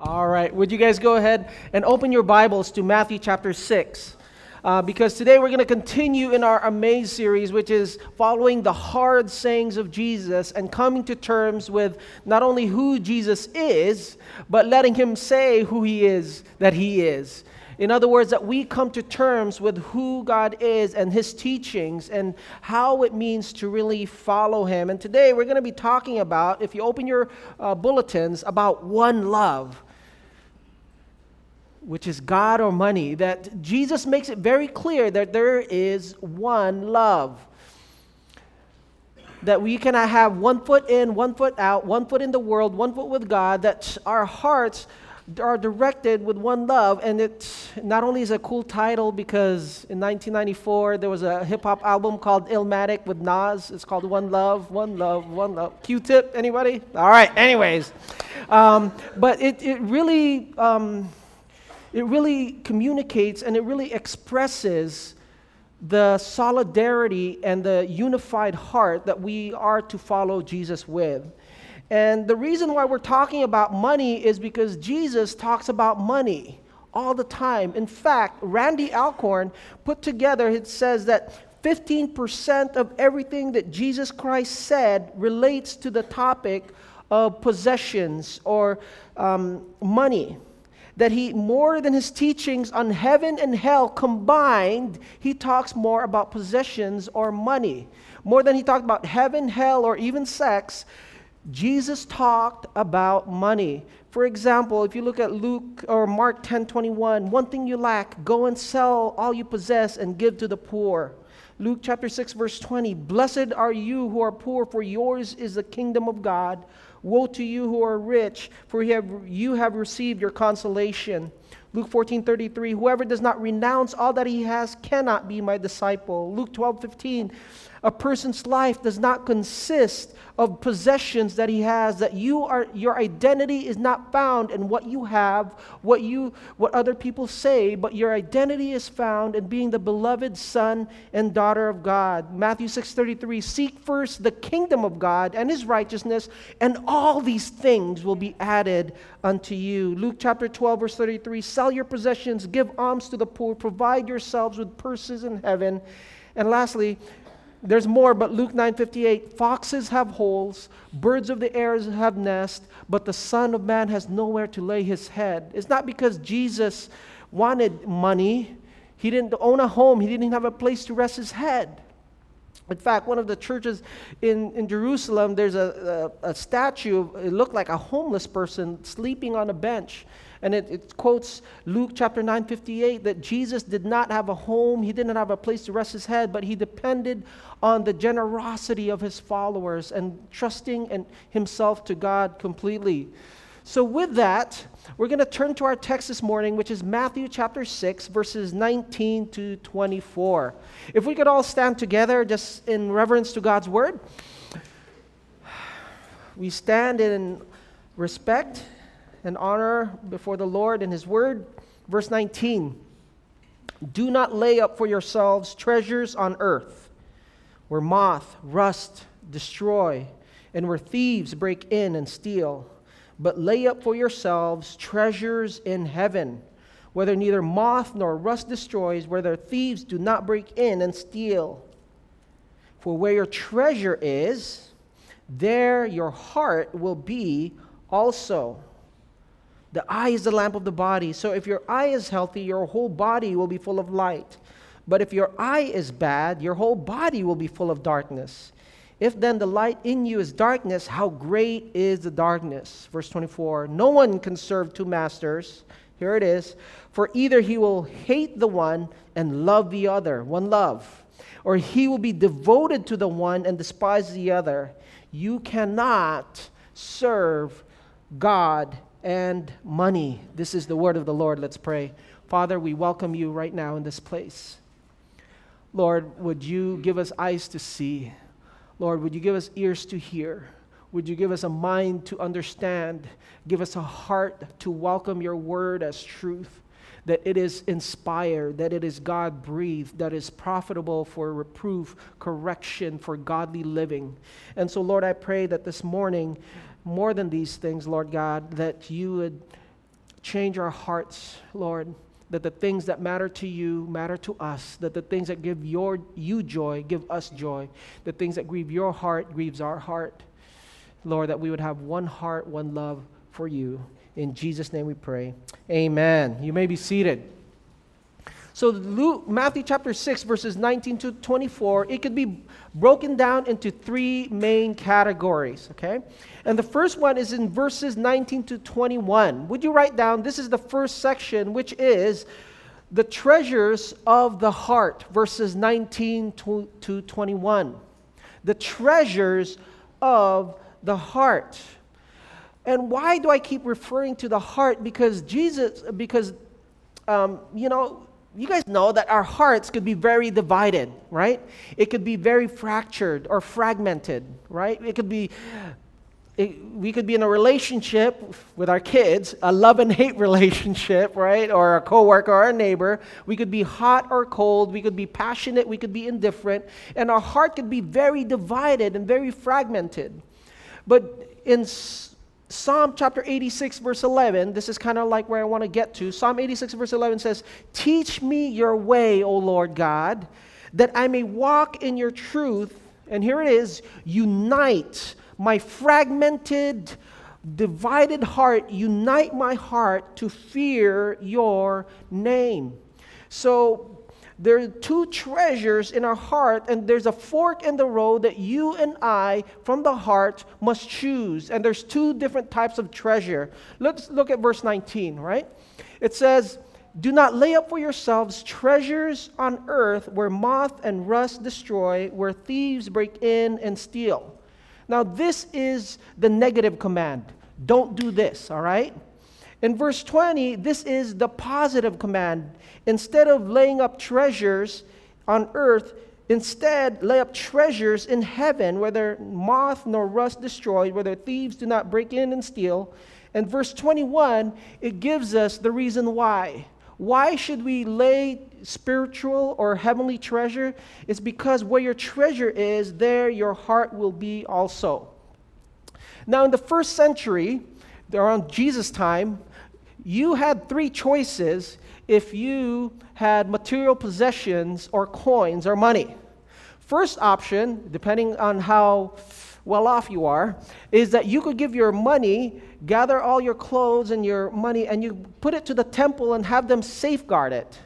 All right, would you guys go ahead and open your Bibles to Matthew chapter 6? Uh, because today we're going to continue in our Amaze series, which is following the hard sayings of Jesus and coming to terms with not only who Jesus is, but letting him say who he is, that he is. In other words, that we come to terms with who God is and his teachings and how it means to really follow him. And today we're going to be talking about, if you open your uh, bulletins, about one love which is God or money, that Jesus makes it very clear that there is one love. That we cannot have one foot in, one foot out, one foot in the world, one foot with God, that our hearts are directed with one love. And it not only is a cool title because in 1994 there was a hip hop album called Illmatic with Nas. It's called One Love, One Love, One Love. Q-Tip, anybody? All right, anyways. Um, but it, it really. Um, it really communicates and it really expresses the solidarity and the unified heart that we are to follow Jesus with. And the reason why we're talking about money is because Jesus talks about money all the time. In fact, Randy Alcorn put together, it says that 15% of everything that Jesus Christ said relates to the topic of possessions or um, money that he, more than his teachings on heaven and hell combined, he talks more about possessions or money. More than he talked about heaven, hell, or even sex, Jesus talked about money. For example, if you look at Luke or Mark 10 21, one thing you lack, go and sell all you possess and give to the poor. Luke chapter 6, verse 20, blessed are you who are poor, for yours is the kingdom of God. Woe to you who are rich, for you have, you have received your consolation. Luke 14 33, whoever does not renounce all that he has cannot be my disciple. Luke 12 15, a person's life does not consist of possessions that he has, that you are, your identity is not found in what you have, what, you, what other people say, but your identity is found in being the beloved son and daughter of God. Matthew 6.33, seek first the kingdom of God and his righteousness, and all these things will be added unto you. Luke chapter 12, verse 33, sell your possessions, give alms to the poor, provide yourselves with purses in heaven. And lastly, there's more, but Luke 9:58, foxes have holes, birds of the air have nests, but the Son of Man has nowhere to lay his head. It's not because Jesus wanted money. He didn't own a home, he didn't have a place to rest his head. In fact, one of the churches in, in Jerusalem, there's a, a, a statue, it looked like a homeless person sleeping on a bench. And it, it, quotes Luke chapter 9, 58 that Jesus did not have a home, he didn't have a place to rest his head, but he depended on the generosity of his followers and trusting in himself to God completely. So, with that, we're going to turn to our text this morning, which is Matthew chapter 6, verses 19 to 24. If we could all stand together just in reverence to God's word, we stand in respect and honor before the Lord and His Word. Verse 19 Do not lay up for yourselves treasures on earth, where moth, rust, destroy, and where thieves break in and steal. But lay up for yourselves treasures in heaven, whether neither moth nor rust destroys, where their thieves do not break in and steal. For where your treasure is, there your heart will be also. The eye is the lamp of the body. So if your eye is healthy, your whole body will be full of light. But if your eye is bad, your whole body will be full of darkness. If then the light in you is darkness, how great is the darkness? Verse 24 No one can serve two masters. Here it is. For either he will hate the one and love the other, one love, or he will be devoted to the one and despise the other. You cannot serve God and money. This is the word of the Lord. Let's pray. Father, we welcome you right now in this place. Lord, would you give us eyes to see? Lord, would you give us ears to hear? Would you give us a mind to understand? Give us a heart to welcome your word as truth, that it is inspired, that it is God breathed, that is profitable for reproof, correction, for godly living. And so, Lord, I pray that this morning more than these things, Lord God, that you would change our hearts, Lord, that the things that matter to you matter to us, that the things that give your, you joy give us joy, the things that grieve your heart grieves our heart. Lord, that we would have one heart, one love for you. In Jesus' name we pray. Amen. You may be seated. So, Luke, Matthew chapter 6, verses 19 to 24, it could be broken down into three main categories, okay? And the first one is in verses 19 to 21. Would you write down? This is the first section, which is the treasures of the heart, verses 19 to, to 21. The treasures of the heart. And why do I keep referring to the heart? Because Jesus, because, um, you know, you guys know that our hearts could be very divided, right? It could be very fractured or fragmented, right? It could be, it, we could be in a relationship with our kids, a love and hate relationship, right? Or a coworker or a neighbor. We could be hot or cold. We could be passionate. We could be indifferent. And our heart could be very divided and very fragmented. But in Psalm chapter 86, verse 11, this is kind of like where I want to get to. Psalm 86, verse 11 says, Teach me your way, O Lord God, that I may walk in your truth. And here it is unite my fragmented, divided heart, unite my heart to fear your name. So there are two treasures in our heart, and there's a fork in the road that you and I, from the heart, must choose. And there's two different types of treasure. Let's look at verse 19, right? It says, Do not lay up for yourselves treasures on earth where moth and rust destroy, where thieves break in and steal. Now, this is the negative command. Don't do this, all right? In verse 20, this is the positive command. Instead of laying up treasures on earth, instead lay up treasures in heaven, whether moth nor rust destroy, whether thieves do not break in and steal. And verse 21, it gives us the reason why. Why should we lay spiritual or heavenly treasure? It's because where your treasure is, there your heart will be also. Now, in the first century, around Jesus' time, you had three choices if you had material possessions or coins or money. First option, depending on how well off you are, is that you could give your money, gather all your clothes and your money, and you put it to the temple and have them safeguard it.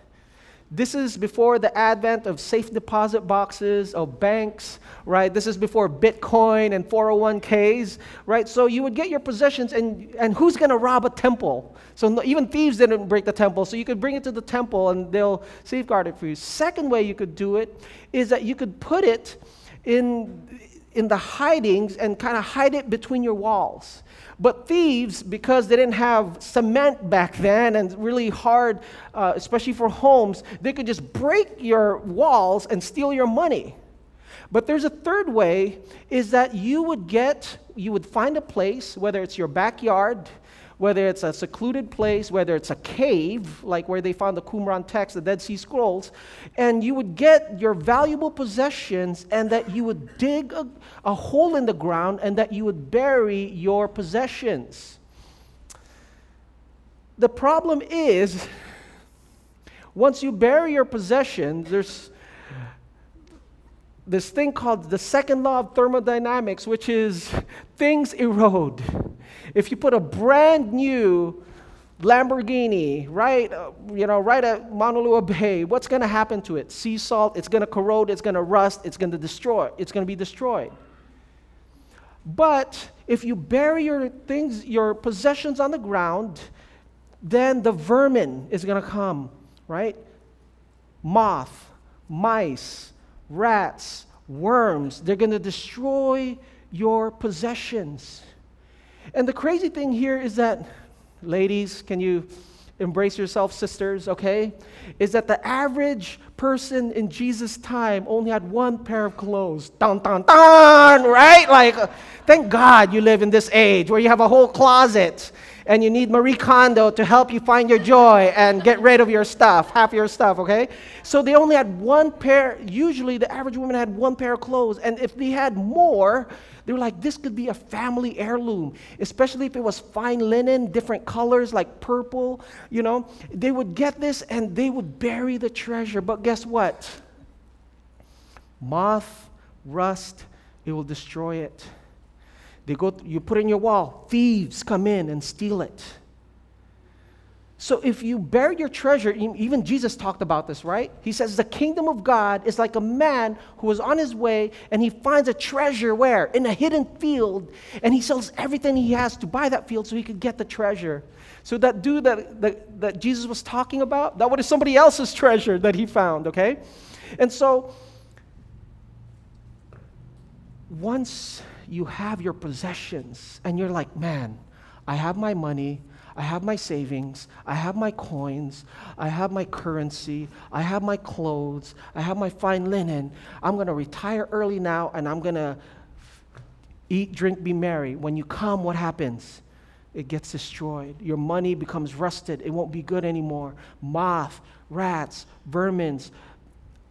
This is before the advent of safe deposit boxes, of banks, right? This is before Bitcoin and 401ks, right? So you would get your possessions, and, and who's going to rob a temple? So no, even thieves didn't break the temple. So you could bring it to the temple and they'll safeguard it for you. Second way you could do it is that you could put it in, in the hidings and kind of hide it between your walls. But thieves, because they didn't have cement back then and really hard, uh, especially for homes, they could just break your walls and steal your money. But there's a third way is that you would get, you would find a place, whether it's your backyard, whether it's a secluded place, whether it's a cave, like where they found the Qumran text, the Dead Sea Scrolls, and you would get your valuable possessions and that you would dig a, a hole in the ground and that you would bury your possessions. The problem is, once you bury your possession, there's this thing called the second law of thermodynamics, which is things erode. If you put a brand new Lamborghini right, uh, you know, right at Mauna Bay, what's going to happen to it? Sea salt, it's going to corrode, it's going to rust, it's going to destroy, it's going to be destroyed. But if you bury your things, your possessions on the ground, then the vermin is going to come, right? Moth, mice, rats, worms, they're going to destroy your possessions. And the crazy thing here is that, ladies, can you embrace yourself, sisters, okay? Is that the average person in Jesus' time only had one pair of clothes. Dun, dun, dun, right? Like, thank God you live in this age where you have a whole closet and you need Marie Kondo to help you find your joy and get rid of your stuff, half your stuff, okay? So they only had one pair, usually the average woman had one pair of clothes, and if they had more, they were like, this could be a family heirloom, especially if it was fine linen, different colors like purple, you know. They would get this and they would bury the treasure. But guess what? Moth, rust, it will destroy it. They go, you put in your wall, thieves come in and steal it. So if you bury your treasure, even Jesus talked about this, right? He says the kingdom of God is like a man who is on his way and he finds a treasure where? In a hidden field, and he sells everything he has to buy that field so he could get the treasure. So that dude that, that, that Jesus was talking about, that was somebody else's treasure that he found, okay? And so once you have your possessions and you're like, man, I have my money, I have my savings, I have my coins, I have my currency, I have my clothes, I have my fine linen. I'm going to retire early now and I'm going to eat, drink, be merry. When you come, what happens? It gets destroyed. Your money becomes rusted. It won't be good anymore. Moth, rats, vermins,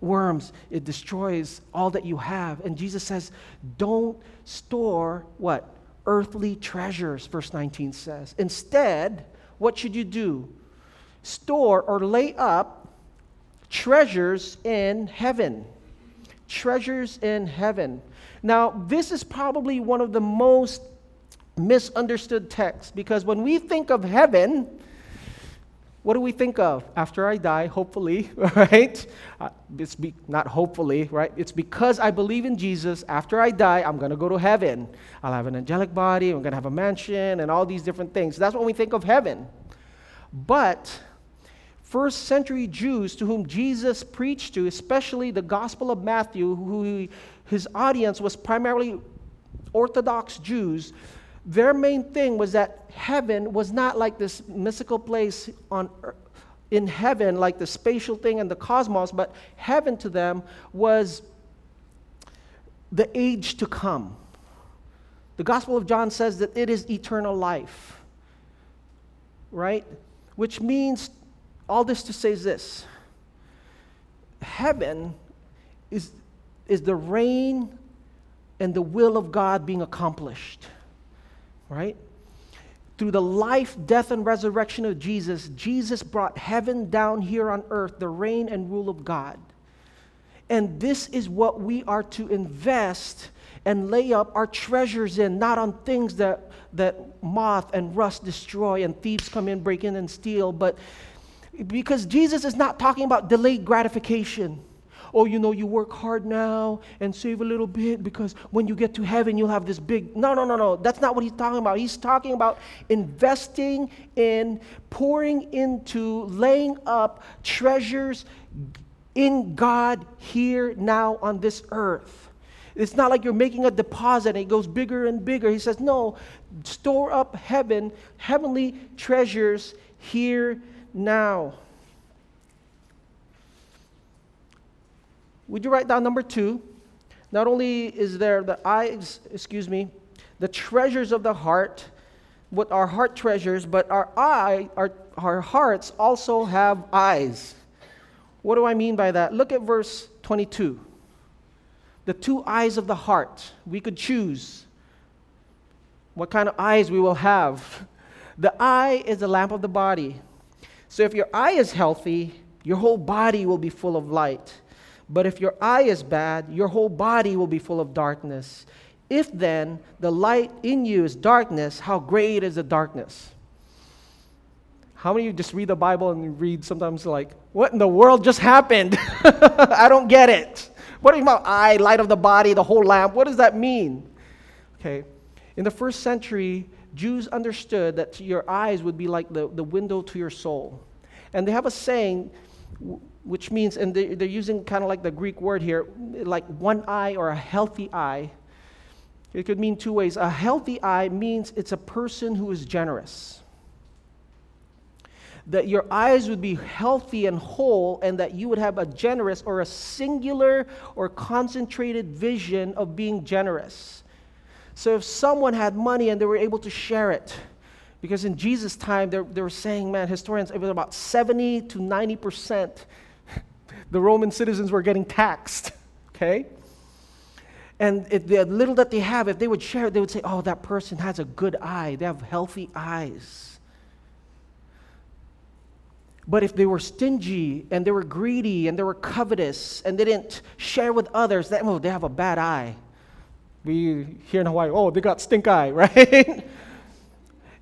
worms. It destroys all that you have. And Jesus says, don't store what? earthly treasures, verse 19 says. Instead, what should you do? Store or lay up treasures in heaven. Treasures in heaven. Now, this is probably one of the most misunderstood texts because when we think of heaven, what do we think of after I die, hopefully, right? Uh, it's be, not hopefully, right? It's because I believe in Jesus. After I die, I'm going to go to heaven. I'll have an angelic body, I'm going to have a mansion, and all these different things. That's when we think of heaven. But first century Jews to whom Jesus preached to, especially the Gospel of Matthew, who his audience was primarily Orthodox Jews, their main thing was that heaven was not like this mystical place on earth, in heaven, like the spatial thing and the cosmos, but heaven to them was the age to come. The Gospel of John says that it is eternal life, right? Which means all this to say is this heaven is, is the reign and the will of God being accomplished right? Through the life, death, and resurrection of Jesus, Jesus brought heaven down here on earth, the reign and rule of God. And this is what we are to invest and lay up our treasures in, not on things that, that moth and rust destroy and thieves come in, break in, and steal, but because Jesus is not talking about delayed gratification oh, you know, you work hard now and save a little bit because when you get to heaven, you'll have this big. No, no, no, no. That's not what he's talking about. He's talking about investing in, pouring into, laying up treasures in God here now on this earth. It's not like you're making a deposit and it goes bigger and bigger. He says, no, store up heaven, heavenly treasures here now. Would you write down number two? Not only is there the eyes, excuse me, the treasures of the heart, what our heart treasures, but our eye, our, our hearts also have eyes. What do I mean by that? Look at verse 22. The two eyes of the heart. We could choose what kind of eyes we will have. The eye is the lamp of the body. So if your eye is healthy, your whole body will be full of light. But if your eye is bad, your whole body will be full of darkness. If then the light in you is darkness, how great is the darkness? How many of you just read the Bible and read sometimes like, what in the world just happened? I don't get it. What about eye, light of the body, the whole lamp? What does that mean? Okay. In the first century, Jews understood that your eyes would be like the, the window to your soul. And they have a saying, which means, and they, they're using kind of like the Greek word here, like one eye or a healthy eye. It could mean two ways. A healthy eye means it's a person who is generous. That your eyes would be healthy and whole, and that you would have a generous or a singular or concentrated vision of being generous. So if someone had money and they were able to share it, Because in Jesus' time, they, were saying, man, historians, it was about 70 to 90% the Roman citizens were getting taxed, okay? And if the little that they have, if they would share it, they would say, oh, that person has a good eye. They have healthy eyes. But if they were stingy and they were greedy and they were covetous and they didn't share with others, that, oh, they have a bad eye. We here in Hawaii, oh, they got stink eye, right?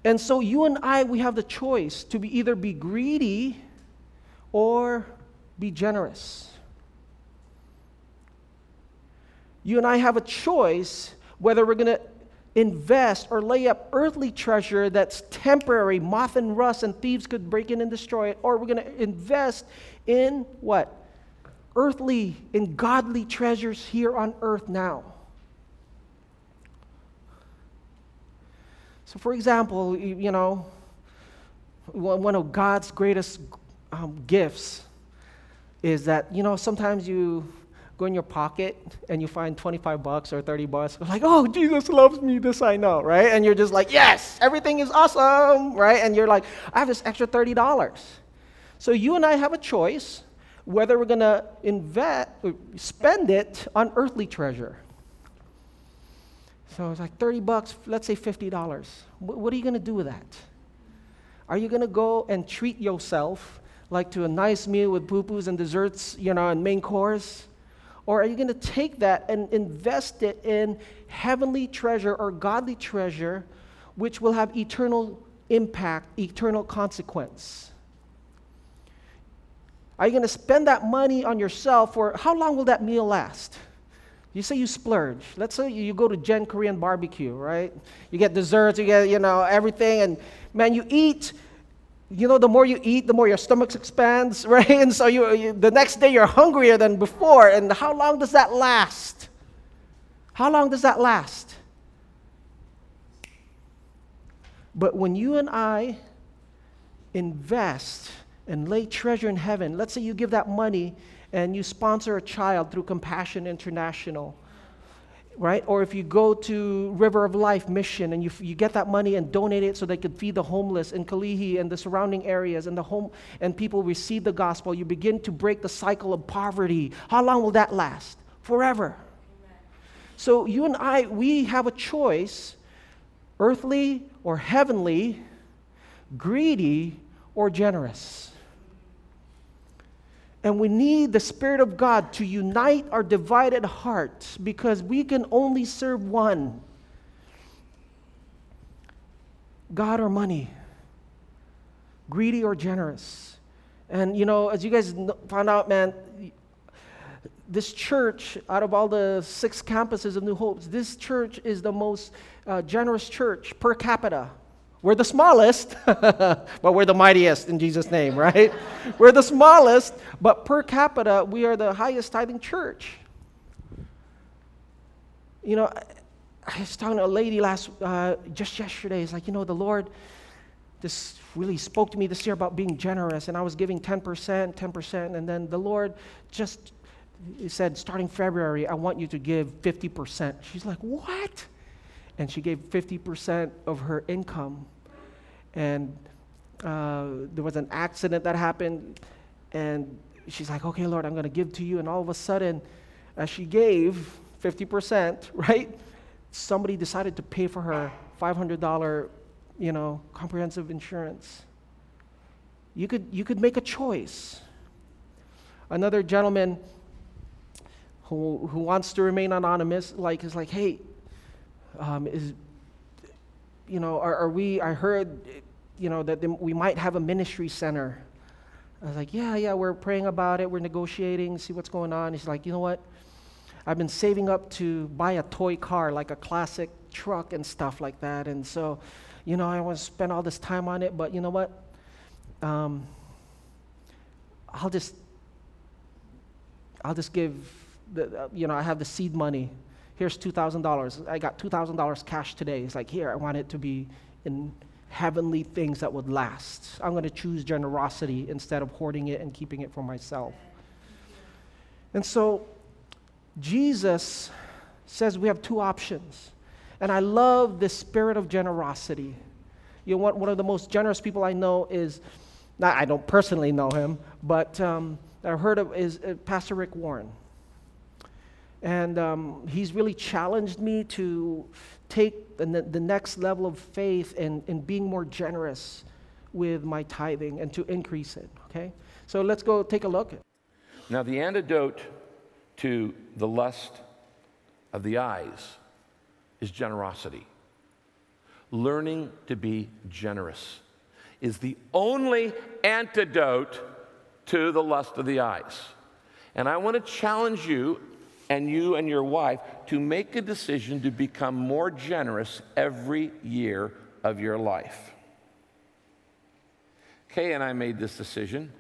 and so you and I, we have the choice to be either be greedy or be generous. You and I have a choice whether we're going to invest or lay up earthly treasure that's temporary, moth and rust, and thieves could break in and destroy it, or we're going to invest in what? Earthly and godly treasures here on earth now. So, for example, you know, one of God's greatest um, gifts is that, you know, sometimes you go in your pocket and you find 25 bucks or 30 bucks. Like, oh, Jesus loves me, this I know, right? And you're just like, yes, everything is awesome, right? And you're like, I have this extra $30. So you and I have a choice whether we're going to invest, spend it on earthly treasure. So it's like 30 bucks, let's say $50. What are you going to do with that? Are you going to go and treat yourself like to a nice meal with pupus and desserts, you know, and main course? Or are you going to take that and invest it in heavenly treasure or godly treasure, which will have eternal impact, eternal consequence? Are you going to spend that money on yourself or how long will that meal last? You say you splurge. Let's say you go to Gen Korean barbecue, right? You get desserts, you get, you know, everything, and man, you eat you know, the more you eat, the more your stomach expands, right? And so you, you, the next day you're hungrier than before. And how long does that last? How long does that last? But when you and I invest and lay treasure in heaven, let's say you give that money and you sponsor a child through Compassion International right? Or if you go to River of Life Mission and you, you get that money and donate it so they could feed the homeless in Kalihi and the surrounding areas and the home and people receive the gospel, you begin to break the cycle of poverty. How long will that last? Forever. So you and I, we have a choice, earthly or heavenly, greedy or generous. And we need the Spirit of God to unite our divided hearts because we can only serve one God or money, greedy or generous. And you know, as you guys found out, man, this church, out of all the six campuses of New Hopes, this church is the most uh, generous church per capita. We're the smallest, but we're the mightiest in Jesus' name, right? we're the smallest, but per capita, we are the highest tithing church. You know, I was talking to a lady last, uh, just yesterday. It's like, you know, the Lord, this really spoke to me this year about being generous, and I was giving 10%, 10%, and then the Lord just said, starting February, I want you to give 50%. She's like, what? And she gave 50% of her income. And uh, there was an accident that happened, and she's like, okay, Lord, I'm going to give to you. And all of a sudden, as she gave 50%, right, somebody decided to pay for her $500, you know, comprehensive insurance. You could, you could make a choice. Another gentleman who, who wants to remain anonymous, like, is like, hey, um, is, you know, are, are, we, I heard, you know, that we might have a ministry center. I was like, yeah, yeah, we're praying about it. We're negotiating, see what's going on. He's like, you know what? I've been saving up to buy a toy car, like a classic truck and stuff like that. And so, you know, I want to spend all this time on it, but you know what? Um, I'll just, I'll just give, the, uh, you know, I have the seed money here's $2,000. I got $2,000 cash today. It's like, here, I want it to be in heavenly things that would last. I'm going to choose generosity instead of hoarding it and keeping it for myself. And so, Jesus says we have two options. And I love this spirit of generosity. You know, one, of the most generous people I know is, not, I don't personally know him, but um, I've heard of is uh, Pastor Rick Warren. And um, he's really challenged me to take the, the next level of faith and, and being more generous with my tithing and to increase it. Okay? So let's go take a look. Now, the antidote to the lust of the eyes is generosity. Learning to be generous is the only antidote to the lust of the eyes. And I want to challenge you and you and your wife to make a decision to become more generous every year of your life. Kay and I made this decision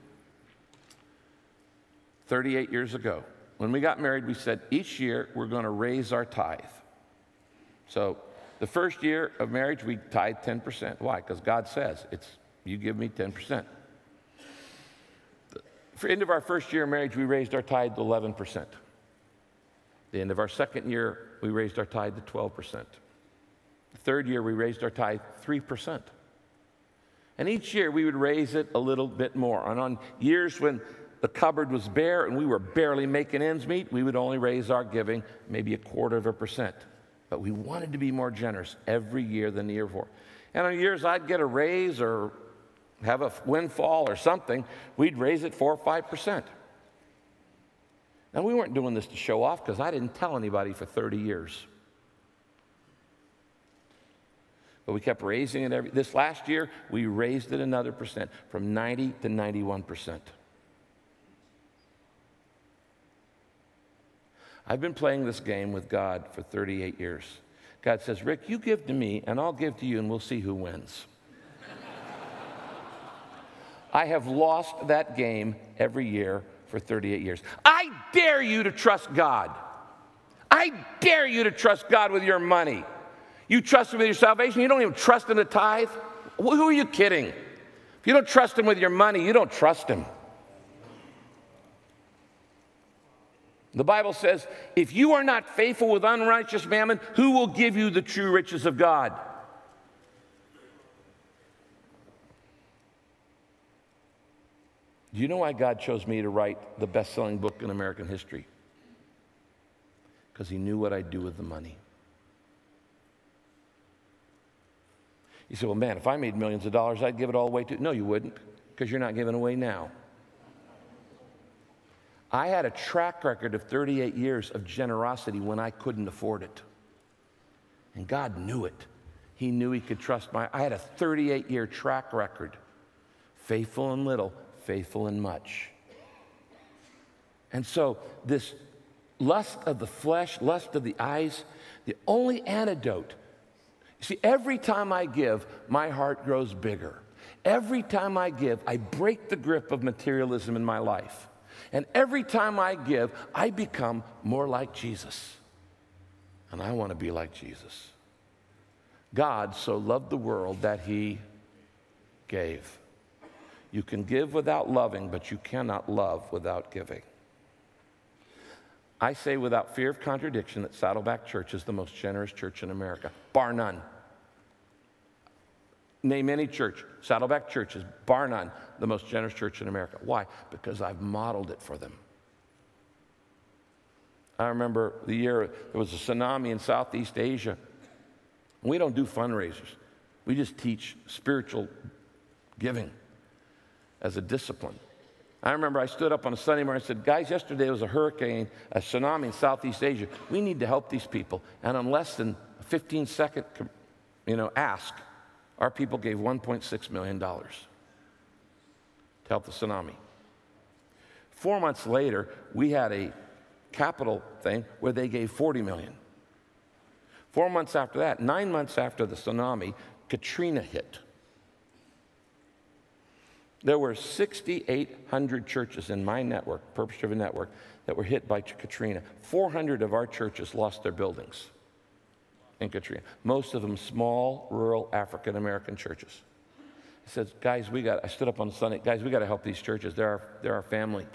38 years ago. When we got married, we said each year we're going to raise our tithe. So the first year of marriage, we tithe 10%. Why? Because God says it's you give me 10%. For the end of our first year of marriage, we raised our tithe to 11%. The end of our second year, we raised our tithe to 12%. The third year, we raised our tithe 3%. And each year we would raise it a little bit more. And on years when the cupboard was bare and we were barely making ends meet, we would only raise our giving maybe a quarter of a percent. But we wanted to be more generous every year than the year before. And on years I'd get a raise or have a windfall or something, we'd raise it four or five percent. Now we weren't doing this to show off because I didn't tell anybody for 30 years. But we kept raising it every this last year, we raised it another percent from 90 to 91 percent. I've been playing this game with God for 38 years. God says, Rick, you give to me, and I'll give to you, and we'll see who wins. I have lost that game every year for 38 years. I dare you to trust God. I dare you to trust God with your money. You trust Him with your salvation, you don't even trust Him to tithe? Who are you kidding? If you don't trust Him with your money, you don't trust Him. The Bible says, if you are not faithful with unrighteous mammon, who will give you the true riches of God? Do you know why God chose me to write the best selling book in American history? Because He knew what I'd do with the money. You say, well, man, if I made millions of dollars, I'd give it all away to. No, you wouldn't, because you're not giving away now. I had a track record of 38 years of generosity when I couldn't afford it. And God knew it. He knew He could trust my. I had a 38 year track record. Faithful in little, faithful in much. And so, this lust of the flesh, lust of the eyes, the only antidote you see, every time I give, my heart grows bigger. Every time I give, I break the grip of materialism in my life. And every time I give, I become more like Jesus. And I want to be like Jesus. God so loved the world that he gave. You can give without loving, but you cannot love without giving. I say without fear of contradiction that Saddleback Church is the most generous church in America, bar none. Name any church, Saddleback Church is bar none the most generous church in America. Why? Because I've modeled it for them. I remember the year there was a tsunami in Southeast Asia. We don't do fundraisers, we just teach spiritual giving as a discipline. I remember I stood up on a Sunday morning and said, Guys, yesterday was a hurricane, a tsunami in Southeast Asia. We need to help these people. And in less than a 15 second you know, ask, our people gave $1.6 million to help the tsunami. Four months later, we had a capital thing where they gave 40 million. Four months after that, nine months after the tsunami, Katrina hit. There were 6,800 churches in my network, Purpose Driven Network, that were hit by Katrina. 400 of our churches lost their buildings in Katrina. Most of them small, rural African American churches. I said, guys, we got, I stood up on Sunday, guys, we got to help these churches. They're our, they're our family.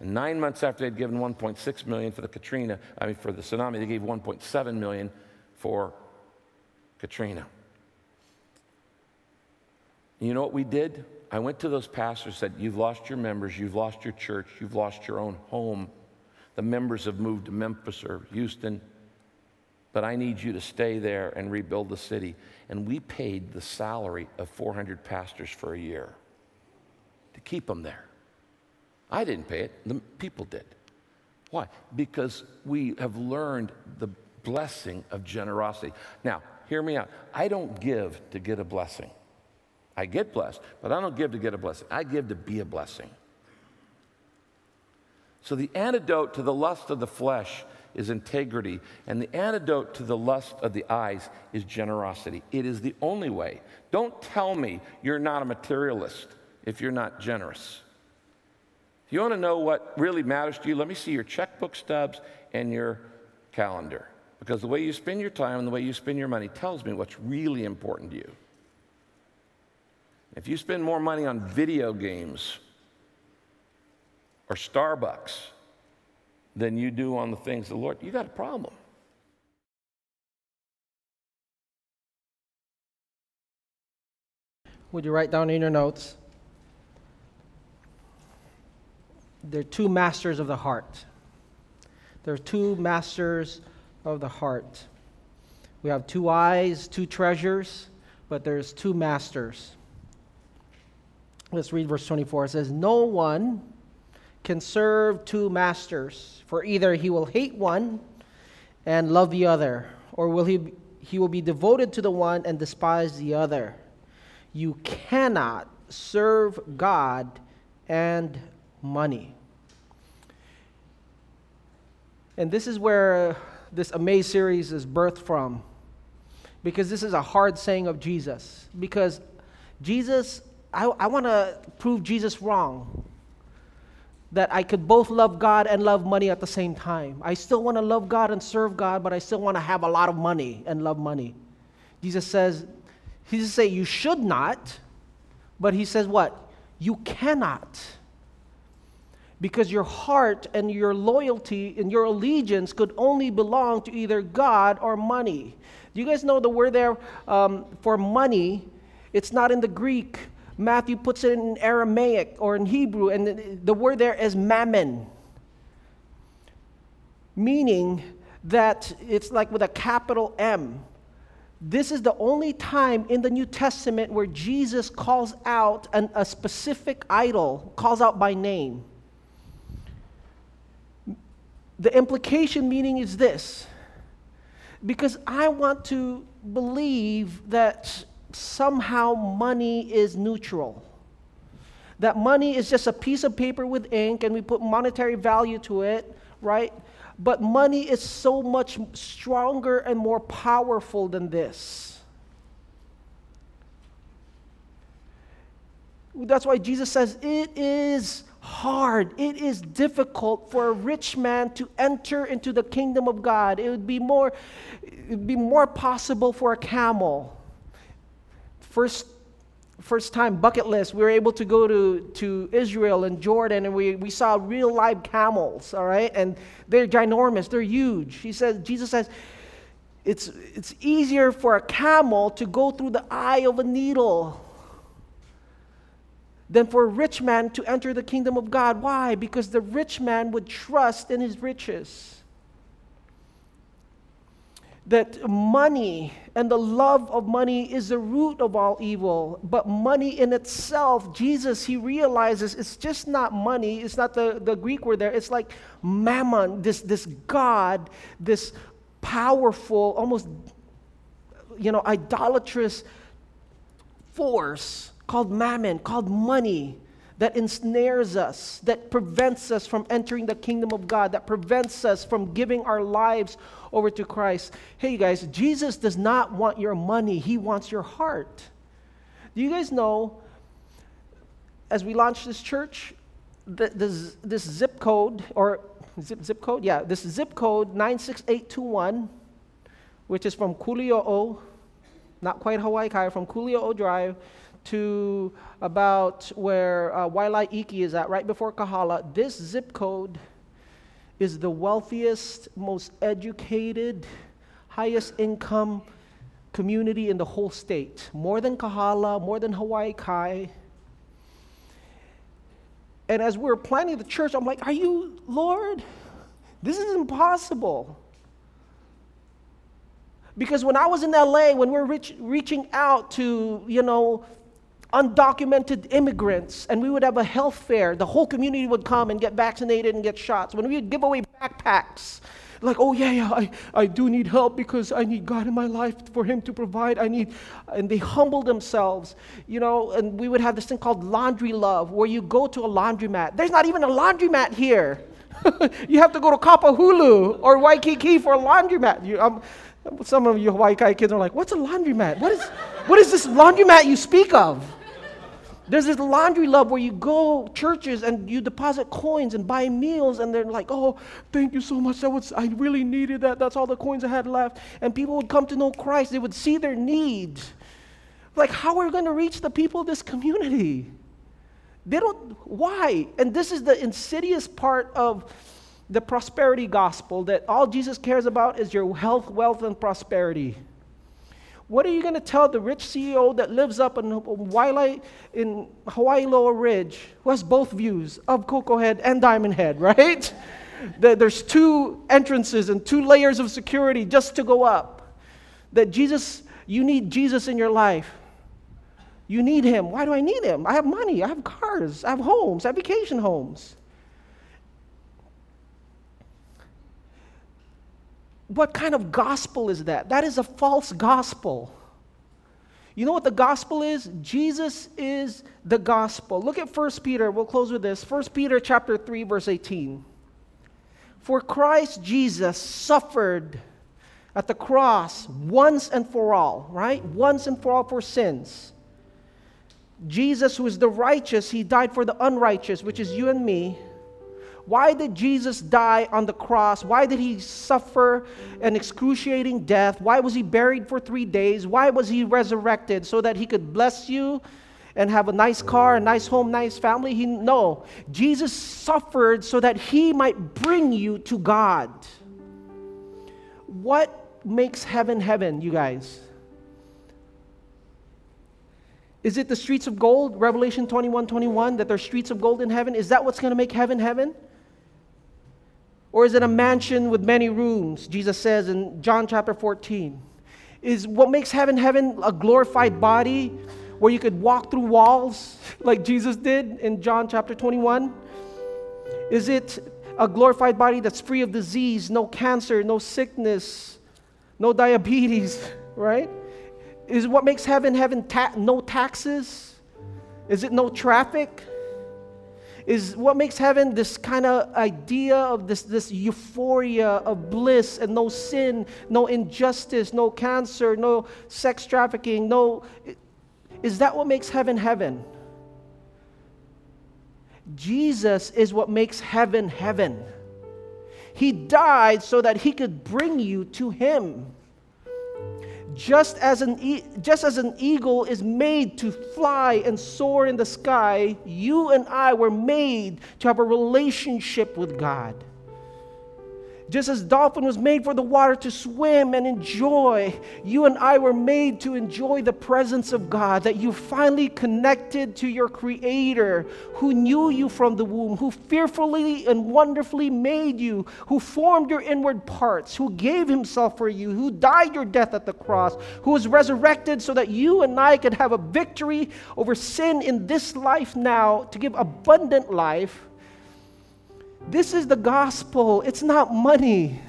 And nine months after they'd given 1.6 million for the Katrina, I mean, for the tsunami, they gave 1.7 million for Katrina. You know what we did? I went to those pastors said, You've lost your members, you've lost your church, you've lost your own home. The members have moved to Memphis or Houston, but I need you to stay there and rebuild the city. And we paid the salary of 400 pastors for a year to keep them there. I didn't pay it, the people did. Why? Because we have learned the blessing of generosity. Now, hear me out. I don't give to get a blessing. I get blessed, but I don't give to get a blessing. I give to be a blessing. So the antidote to the lust of the flesh is integrity, and the antidote to the lust of the eyes is generosity. It is the only way. Don't tell me you're not a materialist if you're not generous. If you want to know what really matters to you, let me see your checkbook stubs and your calendar. Because the way you spend your time and the way you spend your money tells me what's really important to you. If you spend more money on video games or Starbucks than you do on the things of the Lord, you got a problem. Would you write down in your notes? There are two masters of the heart. There are two masters of the heart. We have two eyes, two treasures, but there's two masters. Let's read verse 24. It says, No one can serve two masters, for either he will hate one and love the other, or will he, he will be devoted to the one and despise the other. You cannot serve God and money. And this is where this Amaze series is birthed from. Because this is a hard saying of Jesus. Because Jesus, I, I want to prove Jesus wrong. That I could both love God and love money at the same time. I still want to love God and serve God, but I still want to have a lot of money and love money. Jesus says, He doesn't say you should not, but He says what? You cannot because your heart and your loyalty and your allegiance could only belong to either God or money. Do you guys know the word there um, for money? It's not in the Greek. Matthew puts it in Aramaic or in Hebrew, and the, word there is mammon, meaning that it's like with a capital M. This is the only time in the New Testament where Jesus calls out an, a specific idol, calls out by name. The implication meaning is this because I want to believe that somehow money is neutral. That money is just a piece of paper with ink and we put monetary value to it, right? But money is so much stronger and more powerful than this. That's why Jesus says it is hard, it is difficult for a rich man to enter into the kingdom of God. It would be more, it would be more possible for a camel. First, first time bucket list, we were able to go to, to Israel and Jordan, and we, we saw real live camels, all right? And they're ginormous, they're huge. He says, Jesus says, it's, it's easier for a camel to go through the eye of a needle than for a rich man to enter the kingdom of God. Why? Because the rich man would trust in his riches. That money and the love of money is the root of all evil. But money in itself, Jesus, he realizes it's just not money. It's not the, the Greek word there. It's like mammon, this, this God, this powerful, almost, you know, idolatrous force called mammon, called money, that ensnares us, that prevents us from entering the kingdom of God, that prevents us from giving our lives over to Christ. Hey, you guys, Jesus does not want your money, He wants your heart. Do you guys know, as we launch this church, this, this zip code, or zip, zip code? Yeah, this zip code 96821, which is from Kuliouou, not quite Hawaii Kai, from Kuliouou Drive to about where uh, Waialae Iki is at, right before Kahala, this zip code is the wealthiest, most educated, highest income community in the whole state, more than Kahala, more than Hawaii Kai. And as we were planning the church, I'm like, Are you, Lord? This is impossible. Because when I was in LA, when we were reach, reaching out to, you know, undocumented immigrants, and we would have a health fair, the whole community would come and get vaccinated and get shots. When we would give away backpacks, like, oh, yeah, yeah, I, I do need help because I need God in my life for Him to provide. I need, and they humble themselves, you know, and we would have this thing called laundry love, where you go to a laundromat. There's not even a laundromat here. you have to go to Kapahulu or Waikiki for a laundromat. You, um, some of you Hawaii kids are like, what's a laundromat? What is, what is this laundromat you speak of? There's this laundry love where you go churches and you deposit coins and buy meals, and they're like, "Oh, thank you so much. That was I really needed that. That's all the coins I had left." And people would come to know Christ. They would see their needs. Like, how are we going to reach the people of this community? They don't. Why? And this is the insidious part of the prosperity gospel that all Jesus cares about is your health, wealth, and prosperity. What are you going to tell the rich CEO that lives up in Hawaii, in Hawaii Loa Ridge, who has both views of Koko Head and Diamond Head, right? There's two entrances and two layers of security just to go up. That Jesus, you need Jesus in your life. You need him. Why do I need him? I have money, I have cars, I have homes, I have vacation homes. What kind of gospel is that? That is a false gospel. You know what the gospel is? Jesus is the gospel. Look at 1 Peter. We'll close with this. 1 Peter chapter 3 verse 18. For Christ Jesus suffered at the cross once and for all, right? Once and for all for sins. Jesus, who is the righteous, he died for the unrighteous, which is you and me why did Jesus die on the cross? Why did he suffer an excruciating death? Why was he buried for three days? Why was he resurrected? So that he could bless you and have a nice car, a nice home, nice family? He, no. Jesus suffered so that he might bring you to God. What makes heaven heaven, you guys? Is it the streets of gold, Revelation 21 21, that there's streets of gold in heaven? Is that what's going to make heaven heaven? Or is it a mansion with many rooms? Jesus says in John chapter 14. Is what makes heaven heaven a glorified body where you could walk through walls like Jesus did in John chapter 21? Is it a glorified body that's free of disease, no cancer, no sickness, no diabetes, right? Is what makes heaven heaven ta- no taxes? Is it no traffic? Is what makes heaven this kind of idea of this, this euphoria of bliss and no sin, no injustice, no cancer, no sex trafficking, no. Is that what makes heaven heaven? Jesus is what makes heaven heaven. He died so that he could bring you to him. Just as, an e- just as an eagle is made to fly and soar in the sky, you and I were made to have a relationship with God. Just as dolphin was made for the water to swim and enjoy, you and I were made to enjoy the presence of God, that you finally connected to your Creator who knew you from the womb, who fearfully and wonderfully made you, who formed your inward parts, who gave Himself for you, who died your death at the cross, who was resurrected so that you and I could have a victory over sin in this life now to give abundant life this is the gospel, it's not money.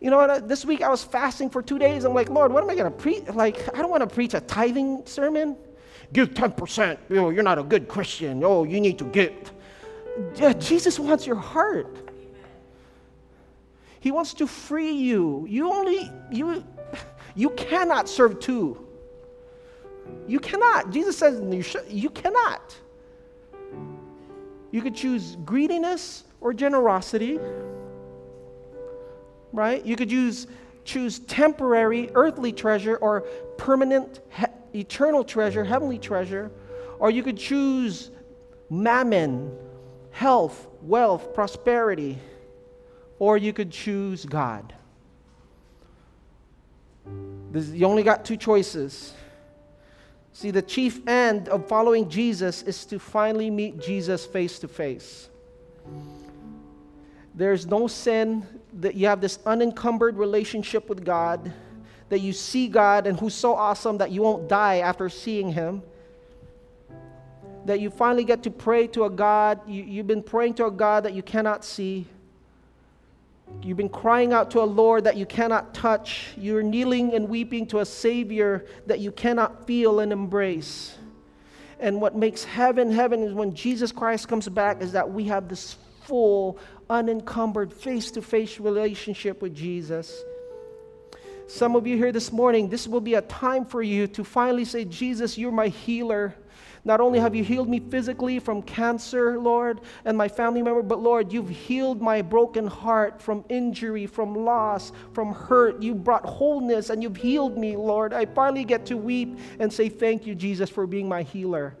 You know, uh, this week I was fasting for two days. I'm like, Lord, what am I going to preach? Like, I don't want to preach a tithing sermon. Give 10%. You know, you're not a good Christian. Oh, you need to give. Yeah, Jesus wants your heart. He wants to free you. You only, you, you cannot serve two. You cannot. Jesus says you, should, you cannot. You could choose greediness or generosity, right? You could use, choose temporary earthly treasure or permanent he- eternal treasure, heavenly treasure, or you could choose mammon, health, wealth, prosperity, or you could choose God. This, you only got two choices. See, the chief end of following Jesus is to finally meet Jesus face to face. There's no sin that you have this unencumbered relationship with God, that you see God and who's so awesome that you won't die after seeing Him. That you finally get to pray to a God, you, you've been praying to a God that you cannot see. You've been crying out to a Lord that you cannot touch. You're kneeling and weeping to a Savior that you cannot feel and embrace. And what makes heaven heaven is when Jesus Christ comes back, is that we have this full, unencumbered, face to face relationship with Jesus. Some of you here this morning, this will be a time for you to finally say, Jesus, you're my healer. Not only have you healed me physically from cancer, Lord, and my family member, but Lord, you've healed my broken heart from injury, from loss, from hurt. You brought wholeness and you've healed me, Lord. I finally get to weep and say, Thank you, Jesus, for being my healer.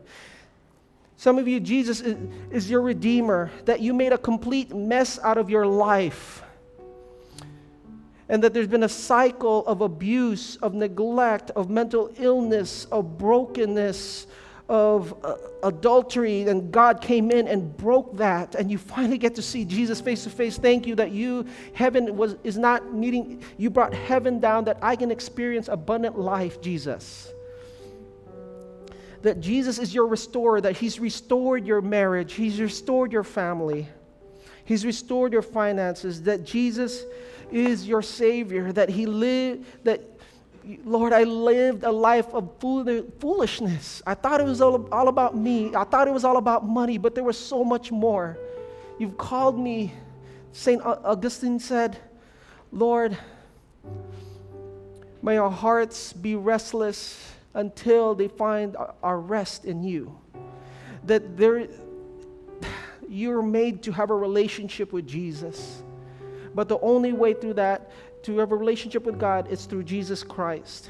Some of you, Jesus is, is your redeemer, that you made a complete mess out of your life and that there's been a cycle of abuse, of neglect, of mental illness, of brokenness, of uh, adultery, and God came in and broke that, and you finally get to see Jesus face to face. Thank you that you, heaven was is not needing, you brought heaven down that I can experience abundant life, Jesus. That Jesus is your restorer, that He's restored your marriage, He's restored your family, He's restored your finances, that Jesus is your Savior, that He lived, that Lord, I lived a life of foolishness. I thought it was all, all about me. I thought it was all about money, but there was so much more. You've called me, St. Augustine said, Lord, may our hearts be restless until they find our rest in you. That there, you're made to have a relationship with Jesus. But the only way through that to have a relationship with God, is through Jesus Christ.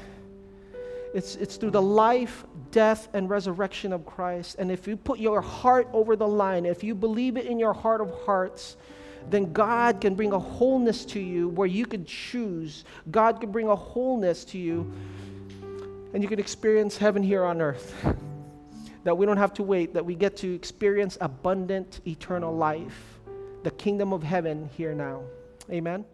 It's, it's through the life, death, and resurrection of Christ. And if you put your heart over the line, if you believe it in your heart of hearts, then God can bring a wholeness to you where you can choose. God can bring a wholeness to you, and you can experience heaven here on earth. that we don't have to wait, that we get to experience abundant eternal life, the kingdom of heaven here now. Amen.